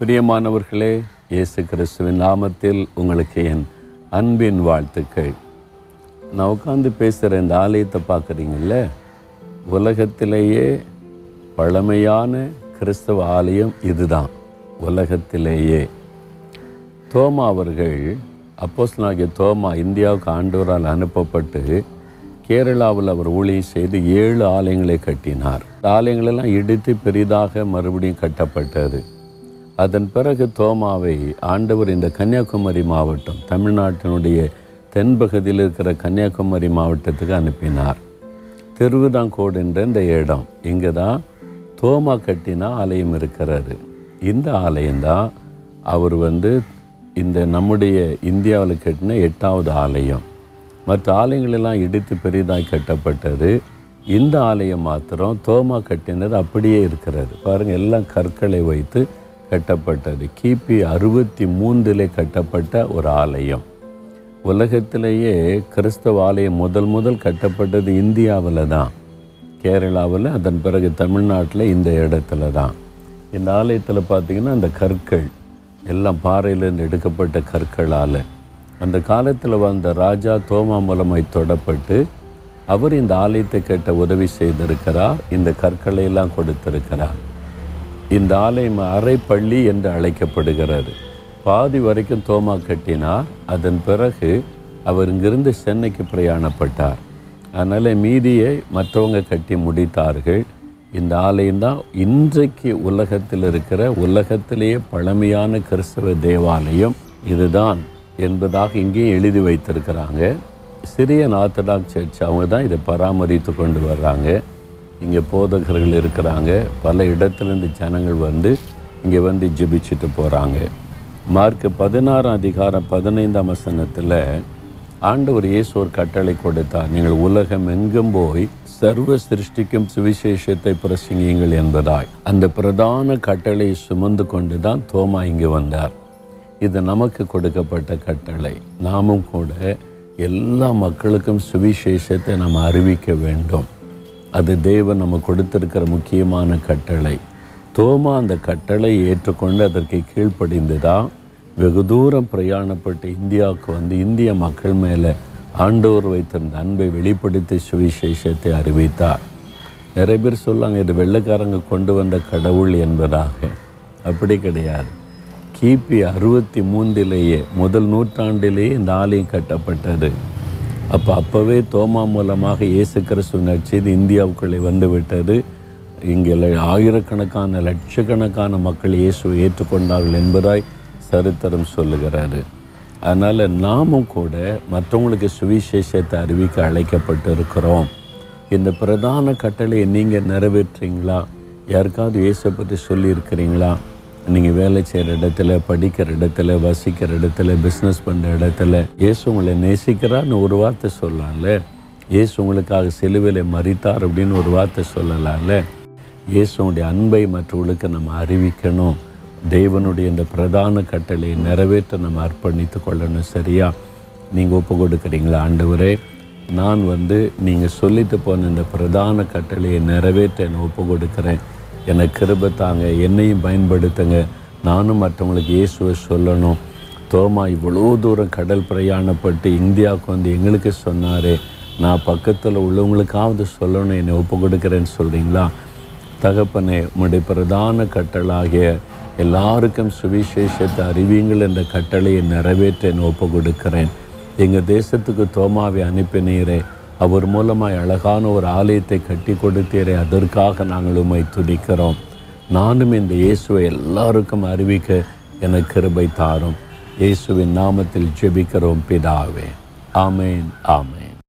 பிரியமானவர்களே இயேசு கிறிஸ்துவின் நாமத்தில் உங்களுக்கு என் அன்பின் வாழ்த்துக்கள். நான் உட்காந்து பேசுகிற இந்த ஆலயத்தை பார்க்குறீங்கள உலகத்திலேயே பழமையான கிறிஸ்தவ ஆலயம் இதுதான். உலகத்திலேயே. தோமா அவர்கள் அப்போஸ் நாகிய தோமா இந்தியாவுக்கு ஆண்டோரால் அனுப்பப்பட்டு கேரளாவில் அவர் ஊழியம் செய்து ஏழு ஆலயங்களை கட்டினார். இந்த ஆலயங்களெல்லாம் இடித்து பெரிதாக மறுபடியும் கட்டப்பட்டது. அதன் பிறகு தோமாவை ஆண்டவர் இந்த கன்னியாகுமரி மாவட்டம் தமிழ்நாட்டினுடைய தென்பகுதியில் இருக்கிற கன்னியாகுமரி மாவட்டத்துக்கு அனுப்பினார். திருவிதாங்கோடு என்ற இந்த இடம் இங்கே தான் தோமா கட்டின ஆலயம் இருக்கிறாரு இந்த ஆலயம்தான் அவர் வந்து இந்த நம்முடைய இந்தியாவில் கட்டின எட்டாவது ஆலயம். மற்ற ஆலயங்களெல்லாம் இடித்து பெரிதாய் கட்டப்பட்டது. இந்த ஆலயம் மாத்திரம் தோமா கட்டினது அப்படியே இருக்கிறது. பாருங்கள் எல்லாம் கற்களை வைத்து கட்டப்பட்டது. கிபி அறுபத்தி மூன்றிலே கட்டப்பட்ட ஒரு ஆலயம். உலகத்திலேயே கிறிஸ்தவ ஆலயம் முதல் முதல் கட்டப்பட்டது இந்தியாவில் தான். கேரளாவில் அதன் பிறகு தமிழ்நாட்டில் இந்த இடத்துல தான். இந்த ஆலயத்தில் பார்த்திங்கன்னா அந்த கற்கள் எல்லாம் பாறையிலேருந்து எடுக்கப்பட்ட கற்களால். அந்த காலத்தில் வந்த ராஜா தோமா மூலமாய் தொடப்பட்டு அவர் இந்த ஆலயத்தை கேட்ட உதவி செய்திருக்கிறார் இந்த கற்களை எல்லாம் கொடுத்திருக்கிறார். இந்த ஆலயம் அரைப்பள்ளி என்று அழைக்கப்படுகிறது. பாதி வரைக்கும் தோமா கட்டினார் அதன் பிறகு அவர் இங்கிருந்து சென்னைக்கு பிரயாணப்பட்டார். அதனால் மீதியை மற்றவங்க கட்டி முடித்தார்கள். இந்த ஆலயம்தான் இன்றைக்கு உலகத்தில் இருக்கிற உலகத்திலேயே பழமையான கிறிஸ்தவ தேவாலயம் இதுதான் என்பதாக இங்கேயும் எழுதி வைத்திருக்கிறாங்க. சிரியன் ஆர்த்தடாக்ஸ் சர்ச் அவங்க தான் இதை பராமரித்து கொண்டு வர்றாங்க. இங்கே போதகர்கள் இருக்கிறாங்க. பல இடத்துலேருந்து ஜனங்கள் வந்து இங்கே வந்து ஜெபிச்சுட்டு போகிறாங்க மார்க் பதினாறாம் அதிகாரம் பதினைந்தாம் வசனத்தில் ஆண்டவர் இயேசு ஒரு கட்டளை கொடுத்தார். நீங்கள் உலகம் எங்கும் போய் சர்வ சிருஷ்டிக்கும் சுவிசேஷத்தை பிரசங்கியுங்கள் என்பதாய். அந்த பிரதான கட்டளை சுமந்து கொண்டு தான் தோமா இங்கே வந்தார். இது நமக்கு கொடுக்கப்பட்ட கட்டளை. நாமும் கூட எல்லா மக்களுக்கும் சுவிசேஷத்தை நாம் அறிவிக்க வேண்டும். அது தேவன் நம்ம கொடுத்திருக்கிற முக்கியமான கட்டளை. தோமா அந்த கட்டளை ஏற்றுக்கொண்டு அதற்கு கீழ்ப்படிந்து தான் வெகு தூரம் பிரயாணப்பட்டு இந்தியாவுக்கு வந்து இந்திய மக்கள் மேலே ஆண்டோர் வைத்திருந்த அன்பை வெளிப்படுத்தி சுவிசேஷத்தை அறிவித்தார். நிறைய பேர் சொல்லாங்க இது வெள்ளைக்காரங்க கொண்டு வந்த கடவுள் என்பதாக. அப்படி கிடையாது. கிபி அறுபத்தி மூன்றிலேயே முதல் நூற்றாண்டிலேயே இந்த ஆலயம் கட்டப்பட்டது. அப்போ அப்போவே தோமா மூலமாக இயேசு கிறிஸ்து நற்செய்தி இந்தியாவுக்குள்ளே வந்துவிட்டது. இங்கே ஆயிரக்கணக்கான லட்சக்கணக்கான மக்கள் இயேசுவை ஏற்றுக்கொண்டார்கள் என்பதாய் சரித்திரம் சொல்லுகிறாரு. அதனால் நாமும் கூட மற்றவங்களுக்கு சுவிசேஷத்தை அறிவிக்க அழைக்கப்பட்டு இருக்கிறோம் இந்த பிரதான கட்டளையை நீங்கள் நிறைவேற்றுறீங்களா? யாருக்காவது இயேசை பற்றி சொல்லியிருக்கிறீங்களா? நீங்கள் வேலை செய்கிற இடத்துல படிக்கிற இடத்துல வசிக்கிற இடத்துல பிஸ்னஸ் பண்ணுற இடத்துல இயேசு உங்களை நேசிக்கிறான்னு ஒரு வார்த்தை சொல்லலாம்ல இயேசு உங்களுக்காக சிலுவையில் மறித்தார் அப்படின்னு ஒரு வார்த்தை சொல்லலாம்ல? இயேசுடைய அன்பை மற்றவர்களுக்கு நம்ம அறிவிக்கணும். தேவனுடைய இந்த பிரதான கட்டளையை நிறைவேற்ற நம்ம அர்ப்பணித்து கொள்ளணும் சரியா? நீங்கள் ஒப்பு கொடுக்குறீங்களா ஆண்டவரே? நான் வந்து நீங்கள் சொல்லிட்டு போன இந்த பிரதான கட்டளையை நிறைவேற்ற என்னை ஒப்பு கொடுக்குறேன். எனக்கு கிருபை தாங்க. என்னையும் பயன்படுத்துங்க. நானும் மற்றவங்களுக்கு இயேசுவை சொல்லணும். தோமா இவ்வளோ தூரம் கடல் பிரயாணப்பட்டு இந்தியாவுக்கு வந்து எங்களுக்கு சொன்னார். நான் பக்கத்தில் உள்ளவங்களுக்காவது சொல்லணும். என்னை ஒப்பு கொடுக்குறேன்னு சொல்கிறீங்களா தகப்பனே உம்முடைய பிரதான கட்டளாகிய எல்லாருக்கும் சுவிசேஷத்தை அறிவியுங்கள் என்ற கட்டளையை நிறைவேற்ற என்னை ஒப்பு கொடுக்கிறேன். எங்கள் தேசத்துக்கு தோமாவை அனுப்பினீரே. அவர் மூலமாய் அழகான ஒரு ஆலயத்தை கட்டி கொடுத்தீரே அதற்காக நாங்கள் உண்மை துடிக்கிறோம் நானும் இந்த இயேசுவை எல்லாருக்கும் அறிவிக்க எனக்கு கிருபை தாரும். இயேசுவின் நாமத்தில் ஜெபிக்கிறோம் பிதாவே. ஆமேன் ஆமேன்.